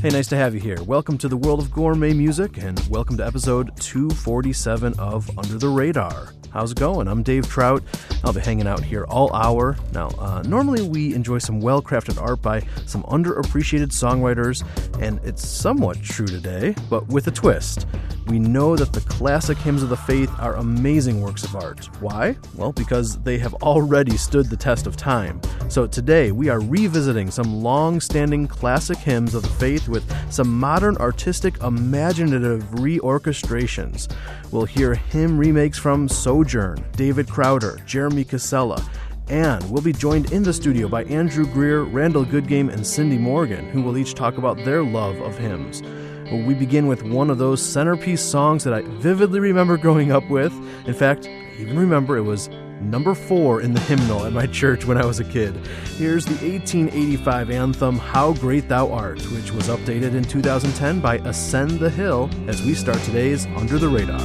Hey, nice to have you here. Welcome to the world of gourmet music and welcome to episode 247 of Under the Radar. How's it going? I'm Dave Trout. I'll be hanging out here all hour. Now, uh, normally we enjoy some well crafted art by some underappreciated songwriters, and it's somewhat true today, but with a twist. We know that the classic hymns of the faith are amazing works of art. Why? Well, because they have already stood the test of time. So today we are revisiting some long standing classic hymns of the faith with some modern artistic imaginative reorchestrations. We'll hear hymn remakes from Sojourn, David Crowder, Jeremy Casella, and we'll be joined in the studio by Andrew Greer, Randall Goodgame, and Cindy Morgan, who will each talk about their love of hymns. We begin with one of those centerpiece songs that I vividly remember growing up with. In fact, even remember it was number four in the hymnal at my church when I was a kid. Here's the 1885 anthem, How Great Thou Art, which was updated in 2010 by Ascend the Hill as we start today's Under the Radar.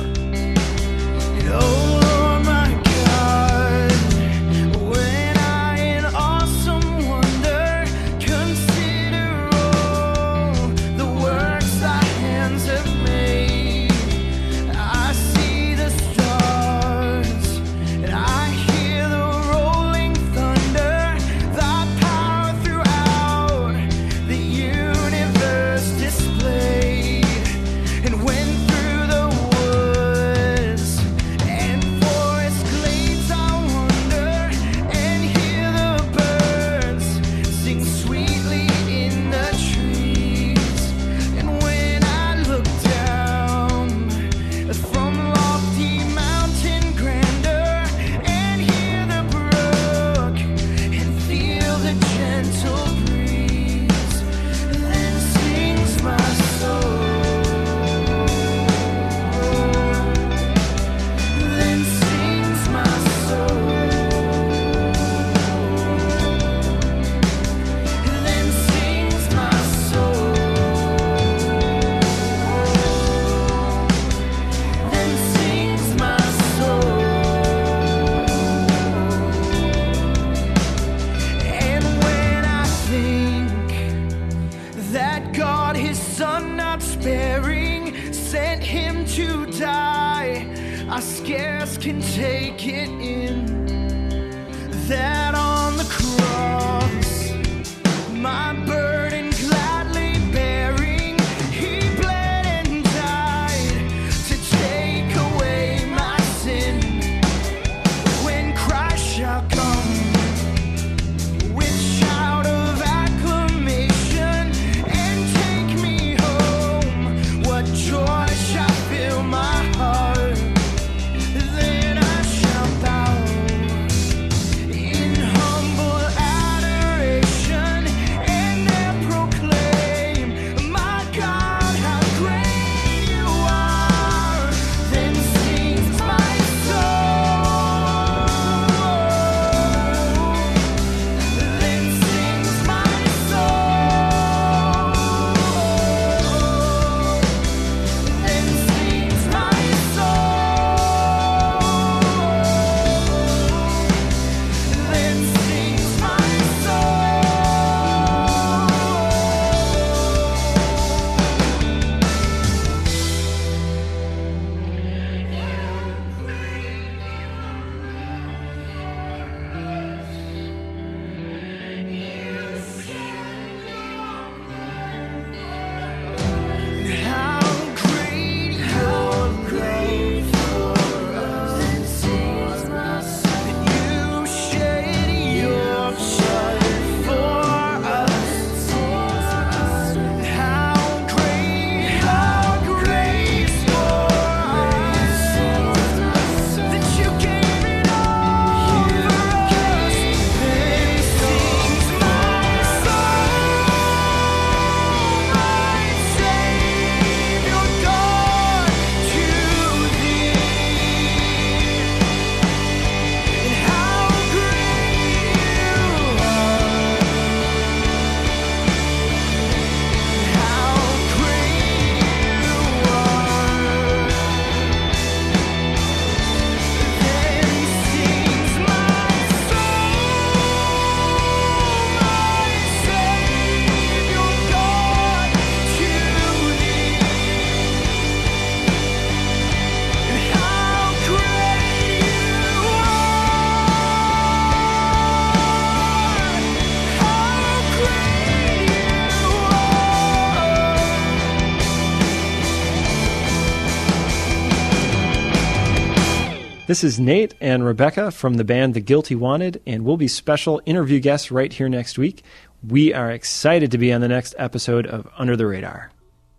This is Nate and Rebecca from the band The Guilty Wanted, and we'll be special interview guests right here next week. We are excited to be on the next episode of Under the Radar.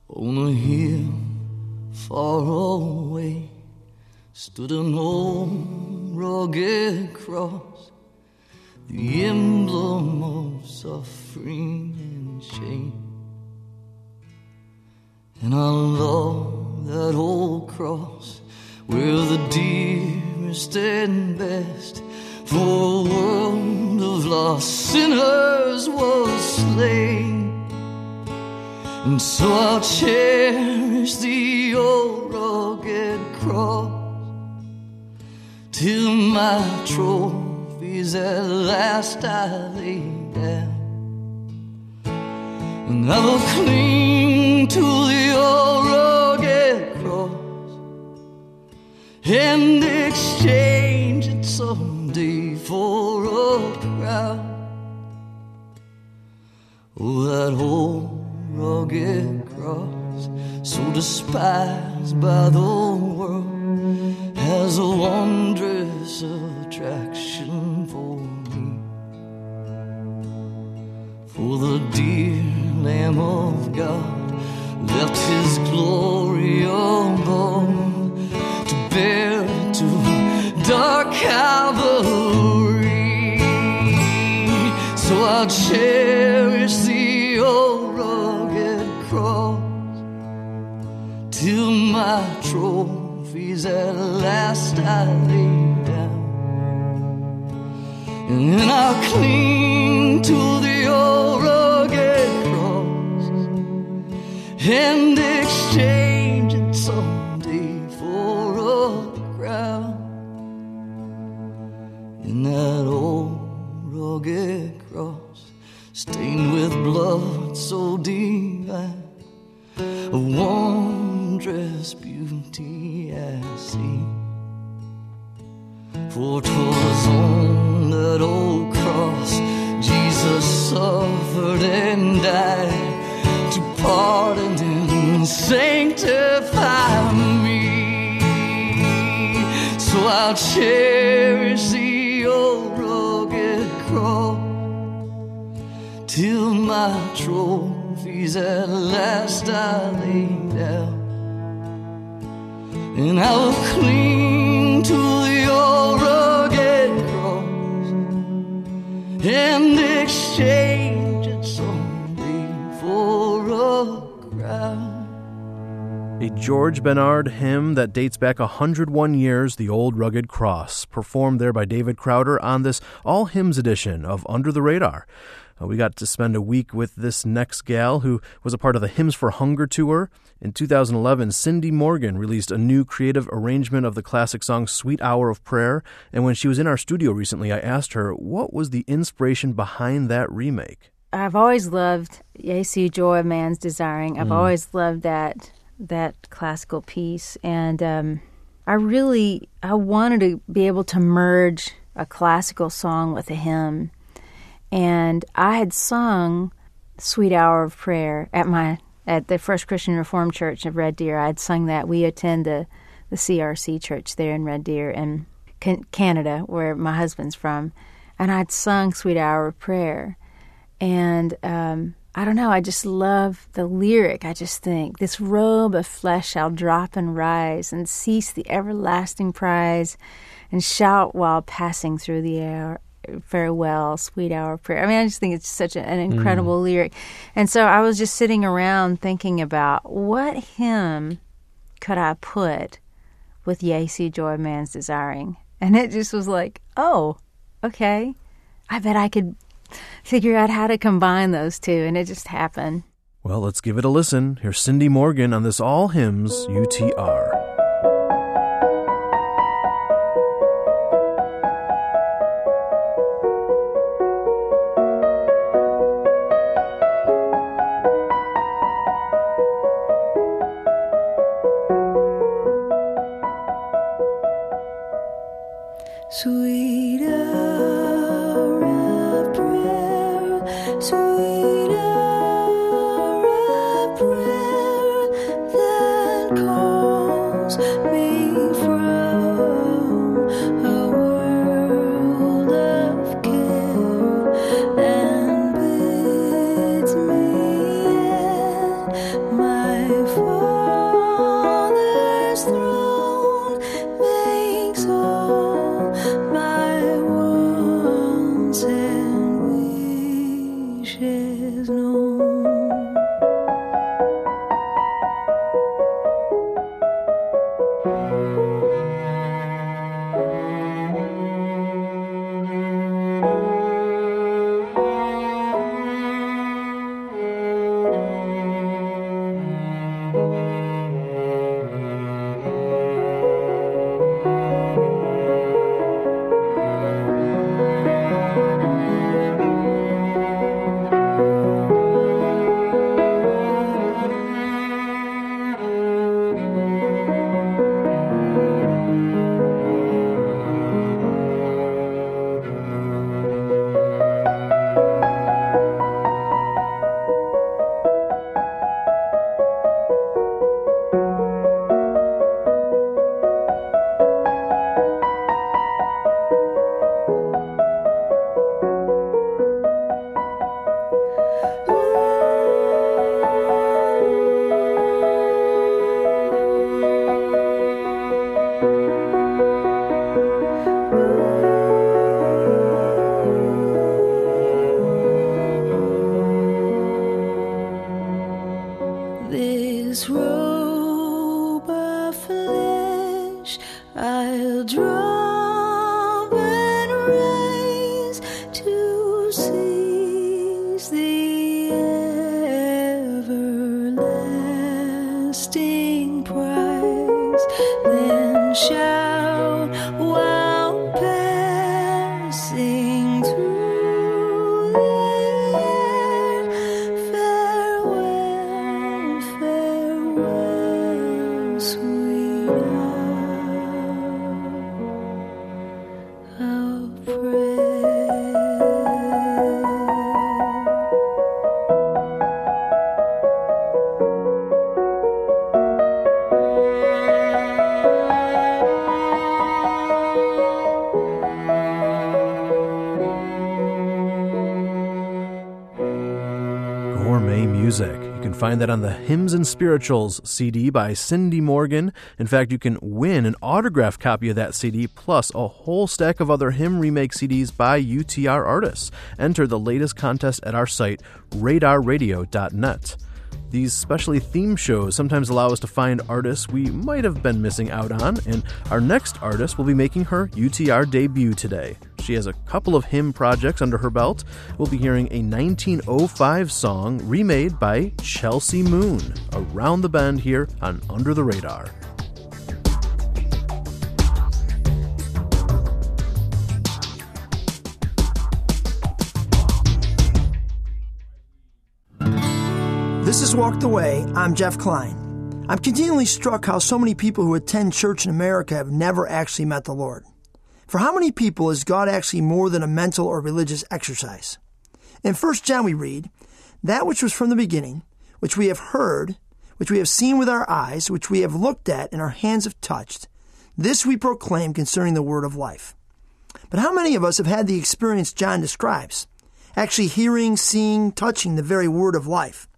On a hill far away stood an old rugged cross, the emblem of suffering and shame. And I love that old cross where the dearest and best for a world of lost sinners was slain. And so I'll cherish the old rugged cross till my trophies at last I lay down. And I will cling to the old and exchange it someday for a crown. Oh, that old rugged cross, so despised by the world, has a wondrous attraction for me. For the dear Lamb of God left his glory above cherish the old rugged cross till my trophies at last I lay down. And then I'll cling to the old rugged cross and stained with blood so divine, a wondrous beauty I see. For For 'twas on that old cross Jesus suffered and died to pardon and sanctify me. So I'll cherish till my trophies at last I lay down. And I will cling to old rugged cross and exchange it someday for a crown. A George Bennard hymn that dates back 101 years, The Old Rugged Cross, performed there by David Crowder on this All Hymns edition of Under the Radar. Uh, we got to spend a week with this next gal who was a part of the Hymns for Hunger tour. In 2011, Cindy Morgan released a new creative arrangement of the classic song Sweet Hour of Prayer. And when she was in our studio recently, I asked her what was the inspiration behind that remake. I've always loved Jesu Joy of Man's Desiring. I've always loved that that classical piece, and um, I really I wanted to be able to merge a classical song with a hymn, and I had sung "Sweet Hour of Prayer" at my at the First Christian Reformed Church of Red Deer. I had sung that. We attend the the CRC church there in Red Deer in Canada, where my husband's from, and I'd sung "Sweet Hour of Prayer." And um, I don't know, I just love the lyric. I just think, this robe of flesh shall drop and rise and cease the everlasting prize and shout while passing through the air. Farewell, sweet hour of prayer. I mean, I just think it's such an mm. incredible lyric. And so I was just sitting around thinking about what hymn could I put with Jesu Joy Man's Desiring? And it just was like, oh, okay. I bet I could figure out how to combine those two, and it just happened. Well, let's give it a listen. Here's Cindy Morgan on this All Hymns UTR. Can find that on the Hymns and Spirituals CD by Cindy Morgan. In fact, you can win an autographed copy of that CD plus a whole stack of other hymn remake CDs by UTR artists. Enter the latest contest at our site, radarradio.net. These specially themed shows sometimes allow us to find artists we might have been missing out on, and our next artist will be making her UTR debut today. She has a couple of hymn projects under her belt. We'll be hearing a 1905 song remade by Chelsea Moon, around the bend here on Under the Radar. This is Walk the Way. I'm Jeff Klein. I'm continually struck how so many people who attend church in America have never actually met the Lord. For how many people is God actually more than a mental or religious exercise? In 1 John we read, That which was from the beginning, which we have heard, which we have seen with our eyes, which we have looked at and our hands have touched, this we proclaim concerning the word of life. But how many of us have had the experience John describes? Actually hearing, seeing, touching the very word of life.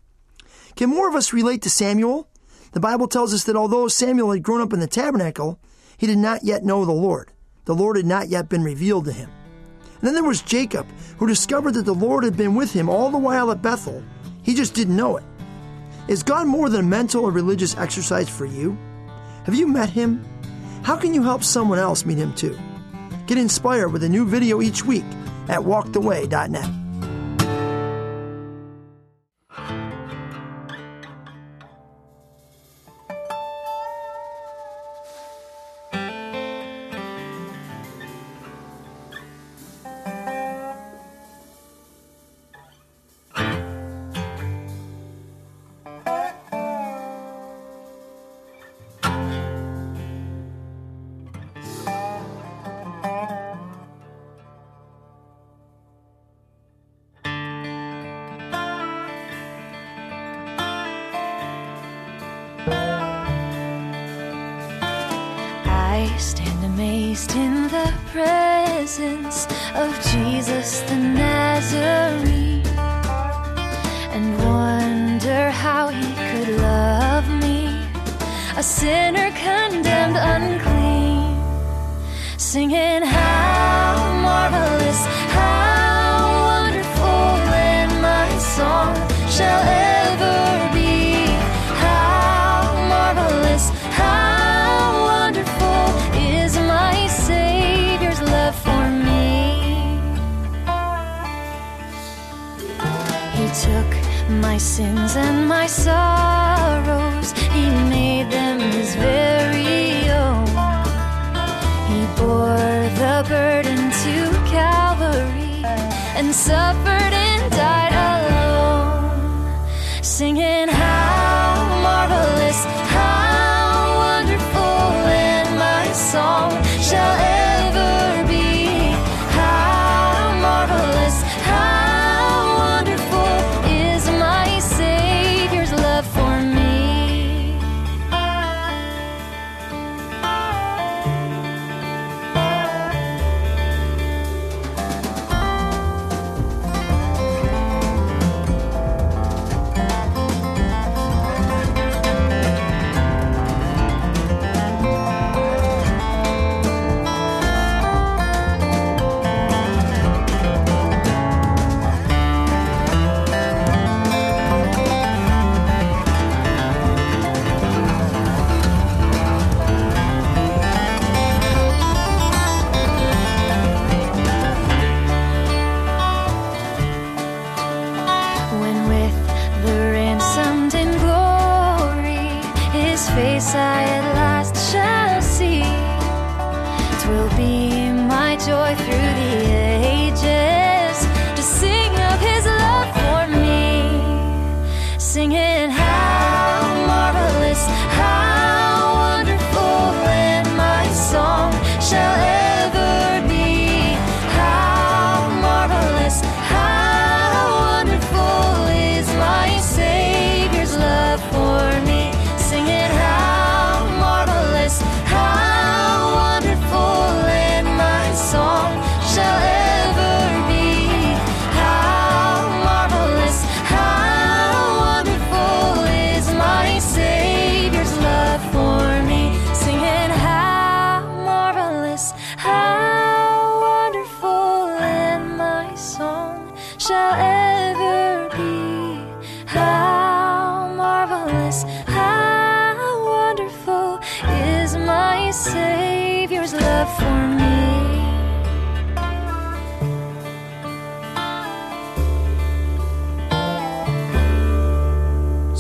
Can more of us relate to Samuel? The Bible tells us that although Samuel had grown up in the tabernacle, he did not yet know the Lord. The Lord had not yet been revealed to him. And then there was Jacob, who discovered that the Lord had been with him all the while at Bethel. He just didn't know it. Is God more than a mental or religious exercise for you? Have you met him? How can you help someone else meet him too? Get inspired with a new video each week at walktheway.net.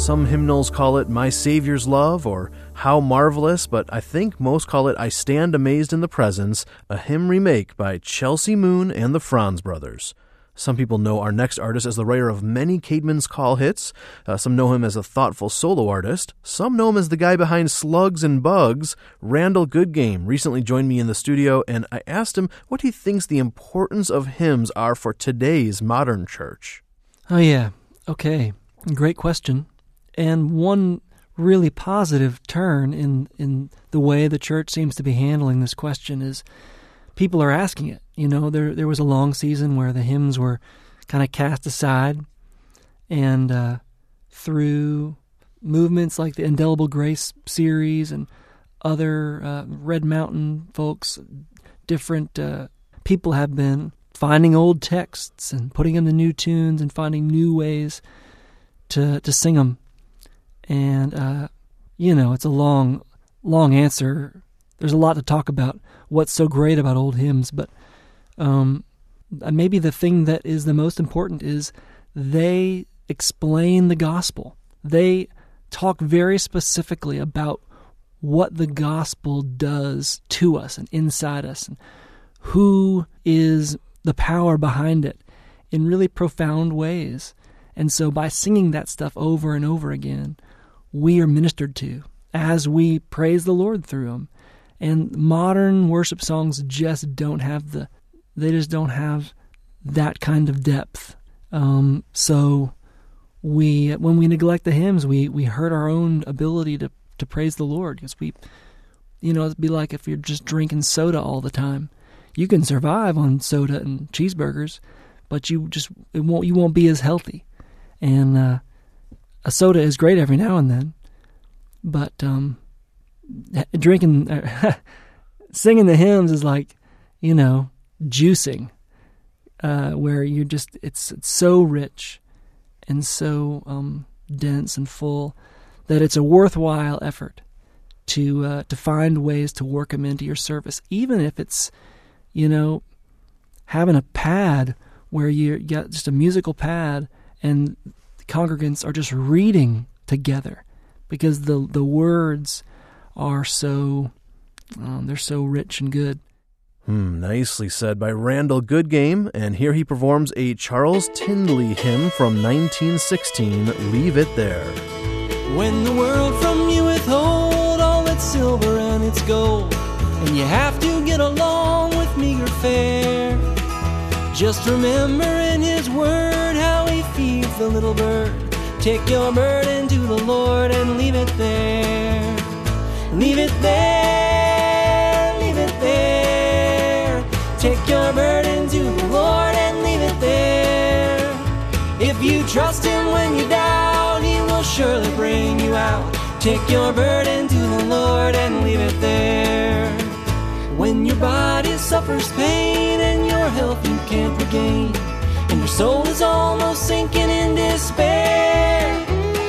Some hymnals call it My Savior's Love or How Marvelous, but I think most call it I Stand Amazed in the Presence, a hymn remake by Chelsea Moon and the Franz Brothers. Some people know our next artist as the writer of many Caedmon's Call hits. Uh, some know him as a thoughtful solo artist. Some know him as the guy behind Slugs and Bugs. Randall Goodgame recently joined me in the studio, and I asked him what he thinks the importance of hymns are for today's modern church. Oh, yeah. Okay. Great question. And one really positive turn in, in the way the church seems to be handling this question is people are asking it. You know, there there was a long season where the hymns were kind of cast aside, and uh, through movements like the Indelible Grace series and other uh, Red Mountain folks, different uh, people have been finding old texts and putting them to new tunes and finding new ways to to sing them. And uh, you know, it's a long, long answer. There's a lot to talk about. What's so great about old hymns, but um, maybe the thing that is the most important is they explain the gospel. They talk very specifically about what the gospel does to us and inside us, and who is the power behind it in really profound ways. And so, by singing that stuff over and over again, we are ministered to as we praise the Lord through them. And modern worship songs just don't have the, they just don't have that kind of depth. Um, so we, when we neglect the hymns, we we hurt our own ability to to praise the Lord because we, you know, it'd be like if you're just drinking soda all the time. You can survive on soda and cheeseburgers, but you just it won't you won't be as healthy. And uh, a soda is great every now and then, but um, drinking, singing the hymns is like, you know, juicing, uh, where you're just it's, it's so rich and so um, dense and full that it's a worthwhile effort to uh, to find ways to work them into your service, even if it's, you know, having a pad where you got just a musical pad and congregants are just reading together because the the words are so um, they're so rich and good. Hmm, nicely said by Randall Goodgame, and here he performs a Charles Tindley hymn from 1916, Leave It There. When the world from you withhold all its silver and its gold, and you have to get along with meager fare, just remember in His Word how He the little bird. Take your burden to the Lord and leave it there. Leave it there, leave it there. Take your burden to the Lord and leave it there. If you trust Him when you doubt, He will surely bring you out. Take your burden to the Lord and leave it there. When your body suffers pain and your health you can't regain, soul is almost sinking in despair.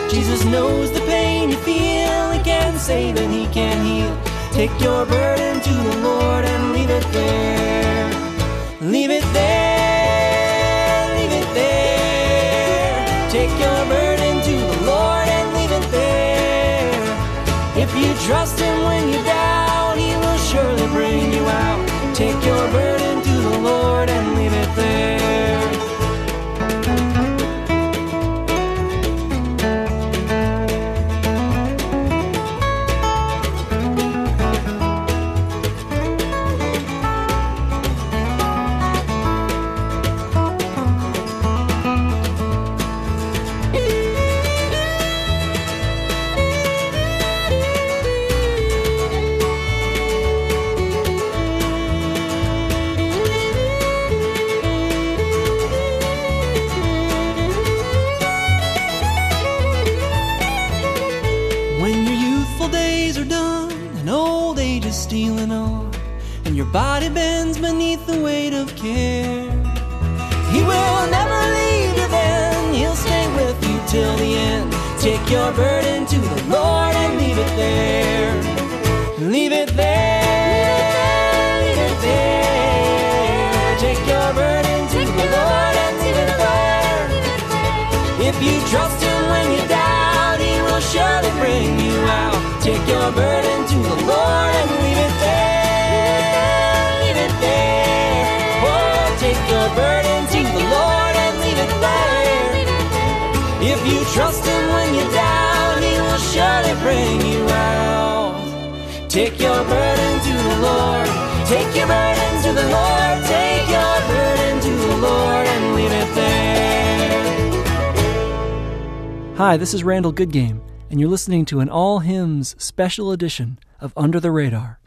Jesus knows the pain you feel, He can save and He can heal. Take your burden to the Lord and leave it there. Leave it there, leave it there. Take your burden to the Lord and leave it there. If you trust Take your burden to the Lord. Take your burden to the Lord. Take your burden to the Lord and leave it there. Hi, this is Randall Goodgame, and you're listening to an All Hymns special edition of Under the Radar.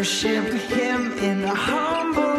worship him in humble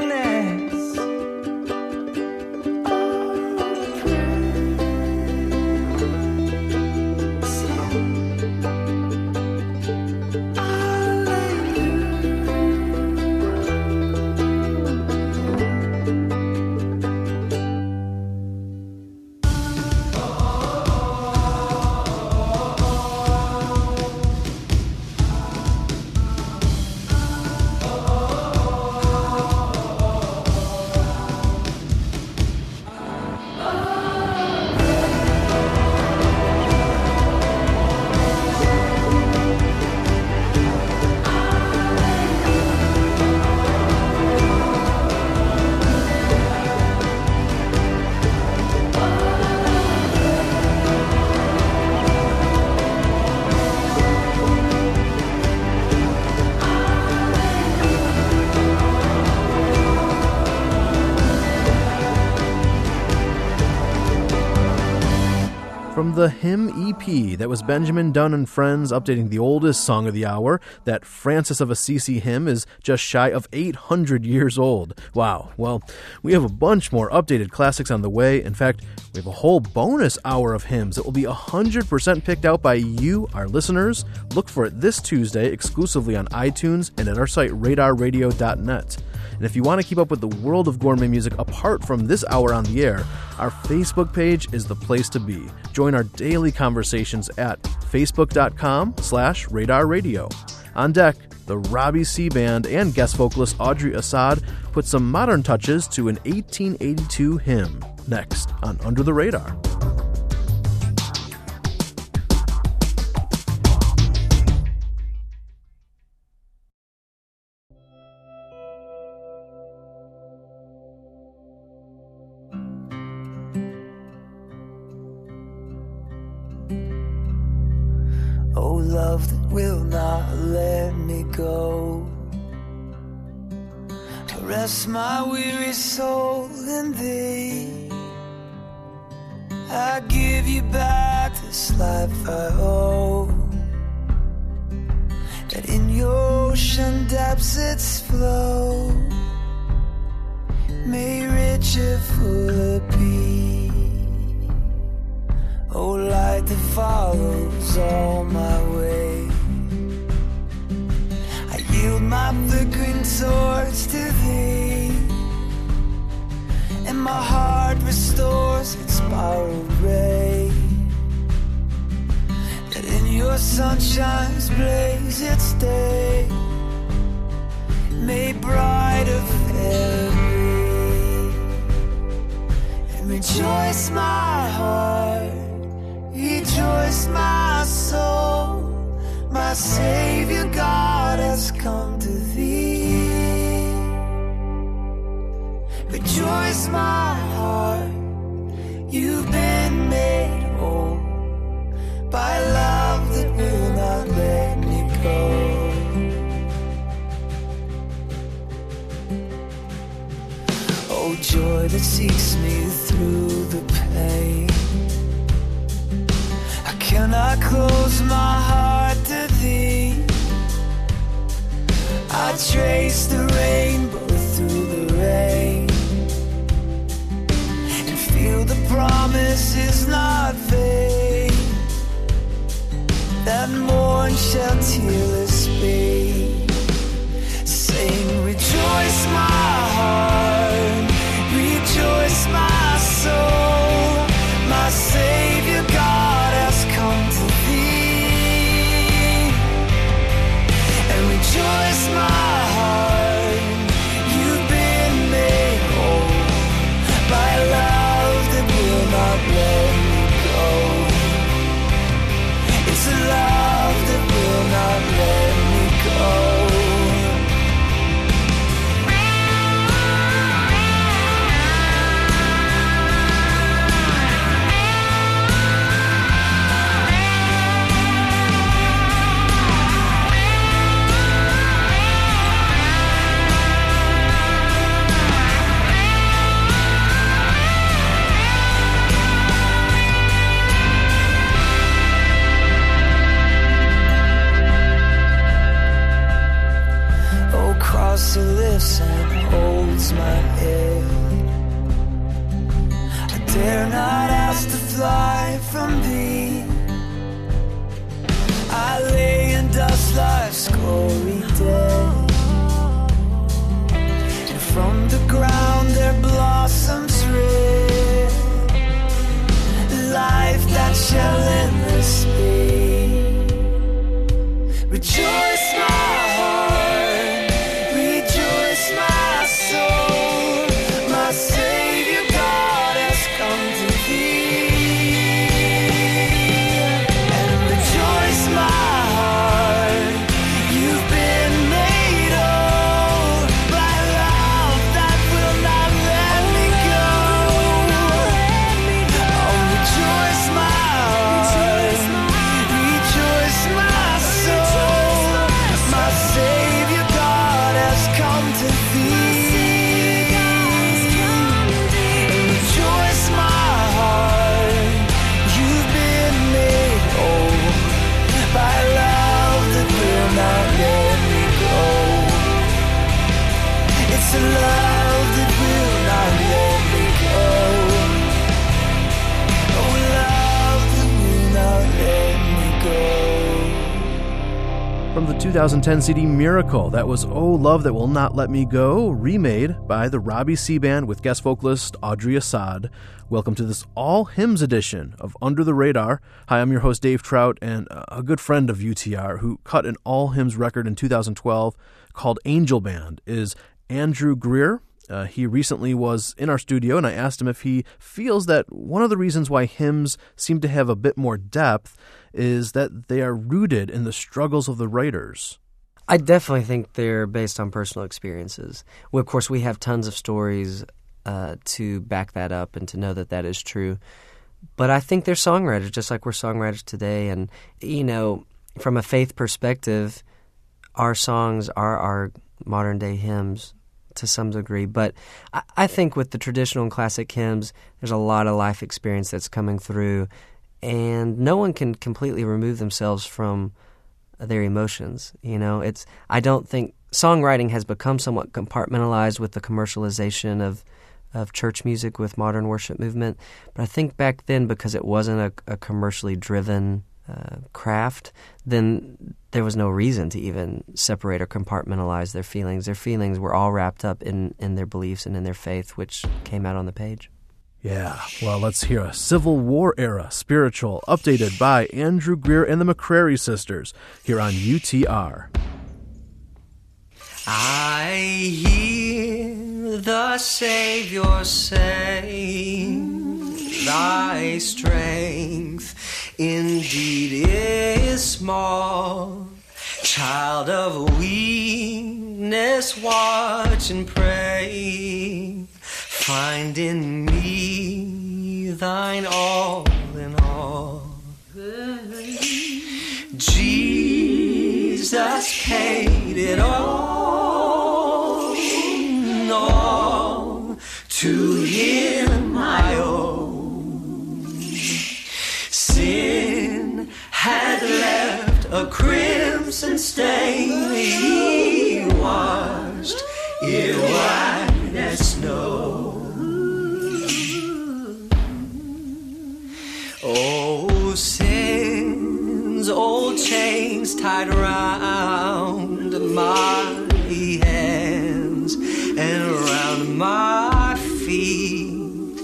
from the Hymn EP. That was Benjamin Dunn and Friends updating the oldest song of the hour. That Francis of Assisi hymn is just shy of 800 years old. Wow. Well, we have a bunch more updated classics on the way. In fact, we have a whole bonus hour of hymns that will be 100% picked out by you, our listeners. Look for it this Tuesday exclusively on iTunes and at our site radarradio.net. And if you want to keep up with the world of gourmet music apart from this hour on the air, our Facebook page is the place to be. Join our daily conversations at facebook.com slash radar radio. On deck, the Robbie Seay Band and guest vocalist Audrey Assad put some modern touches to an 1882 hymn. Next on Under the Radar. Joy seeks me through the pain. I cannot close my heart to thee. I trace the rainbow through the rain and feel the promise is not vain. That morn shall tearless be. Sing, rejoice, my 2010 CD Miracle. That was Oh Love That Will Not Let Me Go, remade by the Robbie Seay Band with guest vocalist Audrey Assad. Welcome to this all hymns edition of Under the Radar. Hi, I'm your host Dave Trout and a good friend of UTR who cut an all hymns record in 2012 called Angel Band is Andrew Greer. Uh, he recently was in our studio, and I asked him if he feels that one of the reasons why hymns seem to have a bit more depth is that they are rooted in the struggles of the writers. I definitely think they're based on personal experiences. Well, of course, we have tons of stories uh, to back that up and to know that that is true. But I think they're songwriters, just like we're songwriters today. And, you know, from a faith perspective, our songs are our modern day hymns to some degree. But I, I think with the traditional and classic hymns, there's a lot of life experience that's coming through. And no one can completely remove themselves from their emotions. You know, it's I don't think songwriting has become somewhat compartmentalized with the commercialization of of church music with modern worship movement. But I think back then, because it wasn't a, a commercially driven uh, craft, then there was no reason to even separate or compartmentalize their feelings. Their feelings were all wrapped up in, in their beliefs and in their faith, which came out on the page. Yeah, well, let's hear a Civil War era spiritual updated by Andrew Greer and the McCrary sisters here on UTR. I hear the Savior say, Thy strength indeed is small. Child of weakness, watch and pray. Find in me thine all in all. Jesus paid it all, crimson stain, he washed it white as snow. Oh, sin's old chains tied around my hands and around my feet,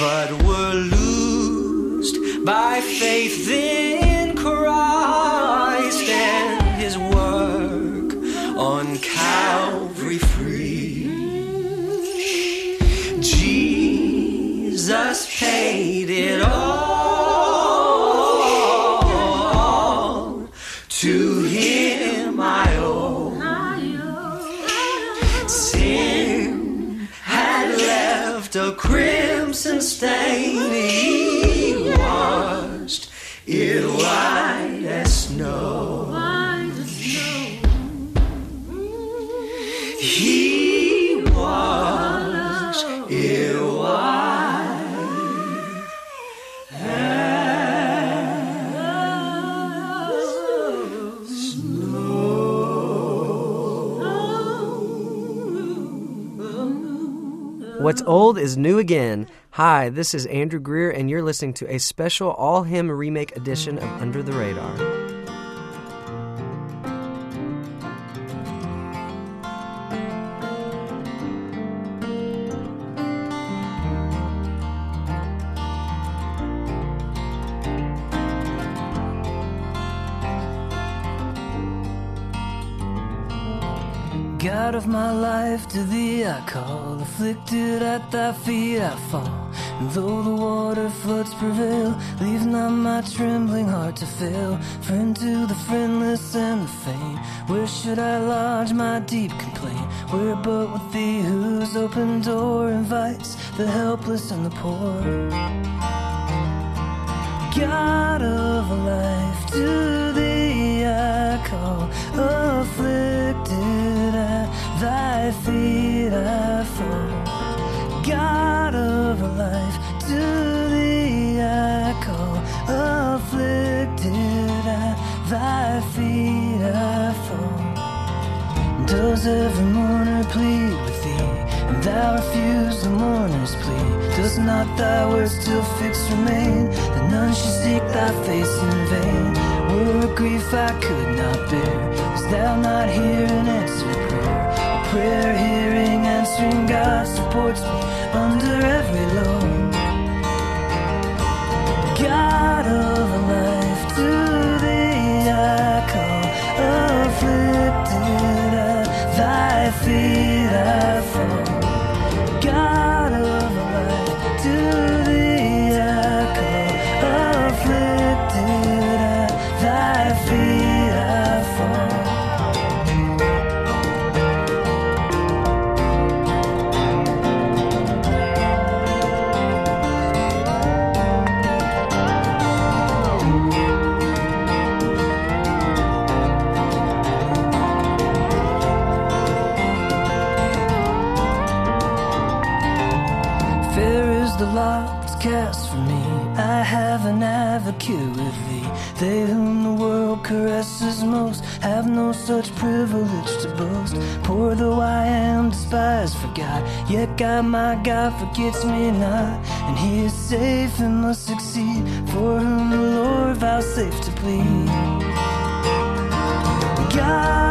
but were loosed by faith in What's old is new again. Hi, this is Andrew Greer, and you're listening to a special all hymn remake edition of Under the Radar. Call. Afflicted at thy feet I fall. And though the water floods prevail, leave not my trembling heart to fail. Friend to the friendless and the faint, where should I lodge my deep complaint? Where but with thee, whose open door invites the helpless and the poor? God of life, to thee I call, afflicted thy feet I fall. God of life, to thee I call, afflicted at thy feet I fall. Does every mourner plead with thee, and thou refuse the mourner's plea? Does not thy word still fixed remain, that none should seek thy face in vain? were grief I could not bear. Is thou not here and answer prayer? Hearing, answering God supports me under every load. God They whom the world caresses most have no such privilege to boast. Poor though I am, despised for God, yet God my God forgets me not. And he is safe and must succeed, for whom the Lord vouchsafed to plead. God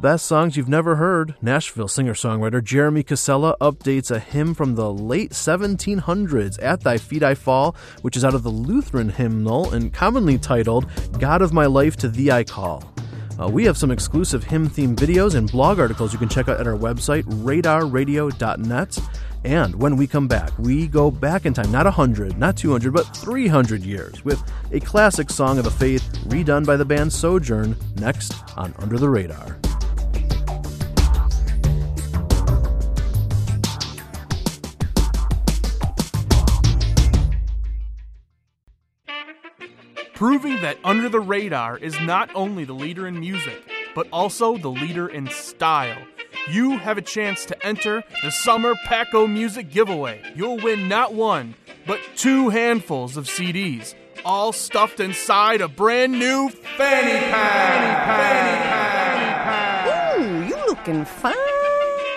best songs you've never heard. Nashville singer songwriter Jeremy Casella updates a hymn from the late 1700s, At Thy Feet I Fall, which is out of the Lutheran hymnal and commonly titled God of My Life to Thee I Call. Uh, we have some exclusive hymn themed videos and blog articles you can check out at our website, radarradio.net. And when we come back, we go back in time, not 100, not 200, but 300 years, with a classic song of the faith redone by the band Sojourn next on Under the Radar. Proving that Under the Radar is not only the leader in music, but also the leader in style. You have a chance to enter the Summer Paco Music Giveaway. You'll win not one, but two handfuls of CDs, all stuffed inside a brand new fanny pack. Ooh, you looking fine.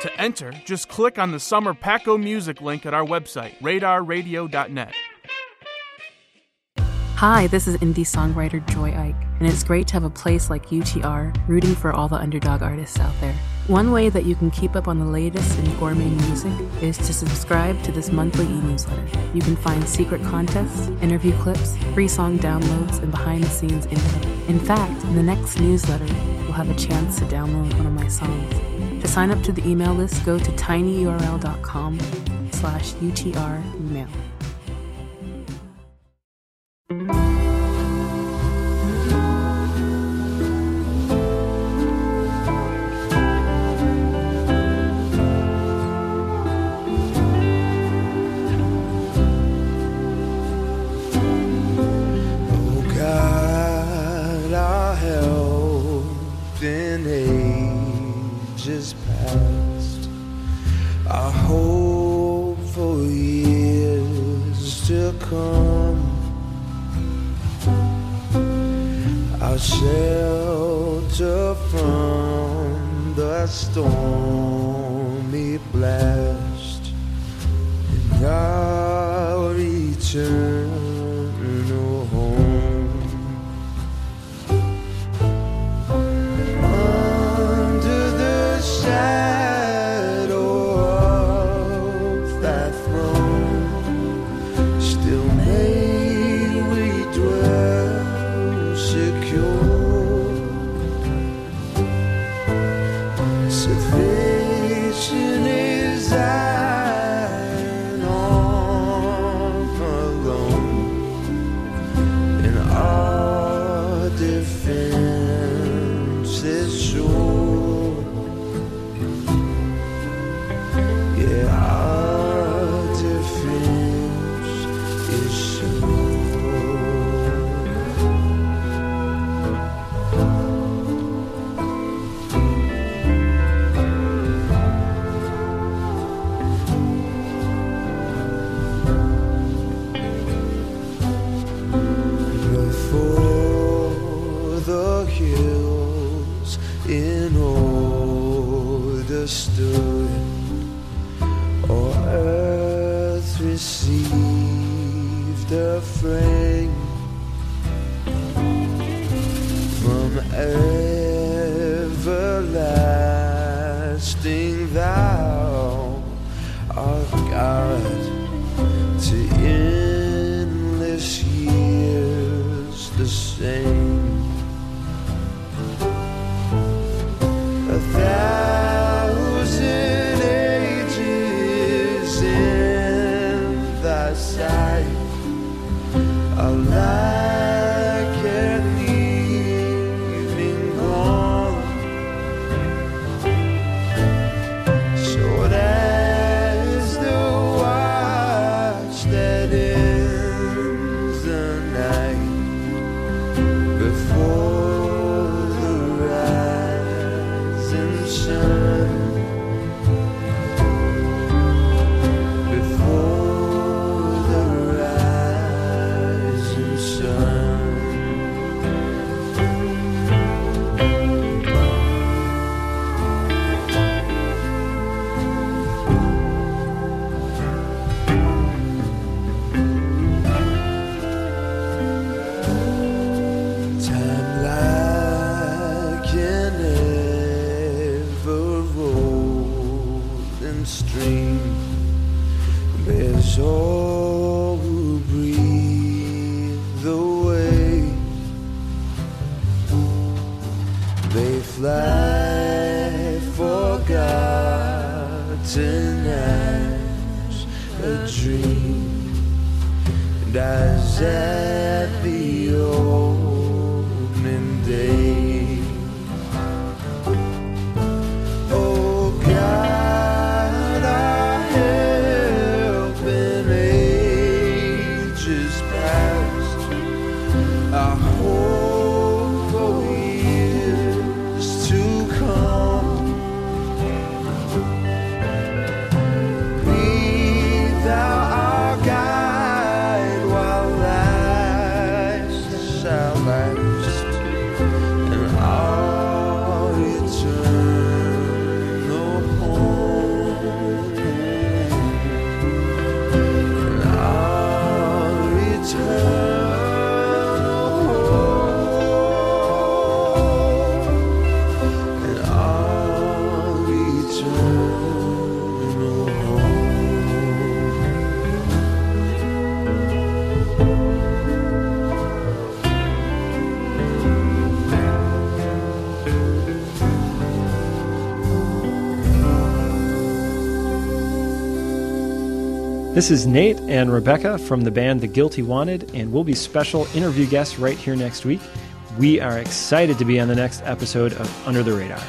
To enter, just click on the Summer Paco Music link at our website, radarradio.net. Hi, this is indie songwriter Joy Ike, and it's great to have a place like UTR rooting for all the underdog artists out there. One way that you can keep up on the latest in gourmet music is to subscribe to this monthly e newsletter. You can find secret contests, interview clips, free song downloads, and behind the scenes info. In fact, in the next newsletter, you'll have a chance to download one of my songs. To sign up to the email list, go to tinyurl.com slash UTR email. Come, our shelter from the stormy blast, and our eternal This is Nate and Rebecca from the band The Guilty Wanted, and we'll be special interview guests right here next week. We are excited to be on the next episode of Under the Radar.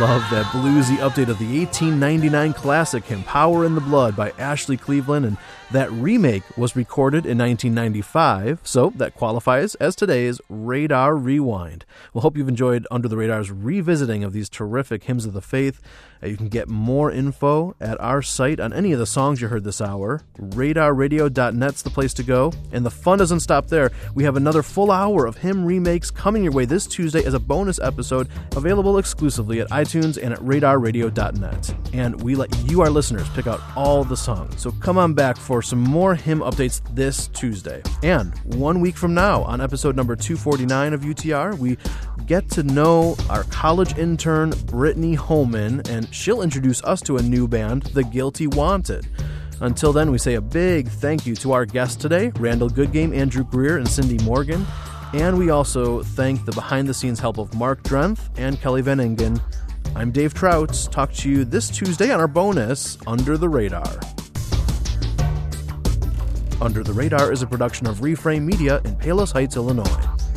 Love that bluesy update of the 1899 classic hymn Power in the Blood by Ashley Cleveland, and that remake was recorded in 1995, so that qualifies as today's Radar Rewind. We'll hope you've enjoyed Under the Radar's revisiting of these terrific hymns of the faith. Uh, You can get more info at our site on any of the songs you heard this hour. RadarRadio.net's the place to go. And the fun doesn't stop there. We have another full hour of hymn remakes coming your way this Tuesday as a bonus episode, available exclusively at iTunes and at RadarRadio.net. And we let you, our listeners, pick out all the songs. So come on back for some more hymn updates this Tuesday. And one week from now, on episode number 249 of UTR, we get to know our college intern, Brittany Holman, and she'll introduce us to a new band, The Guilty Wanted. Until then, we say a big thank you to our guests today, Randall Goodgame, Andrew Greer, and Cindy Morgan. And we also thank the behind the scenes help of Mark Drenth and Kelly Van Ingen. I'm Dave Trout. Talk to you this Tuesday on our bonus, Under the Radar. Under the Radar is a production of Reframe Media in Palos Heights, Illinois.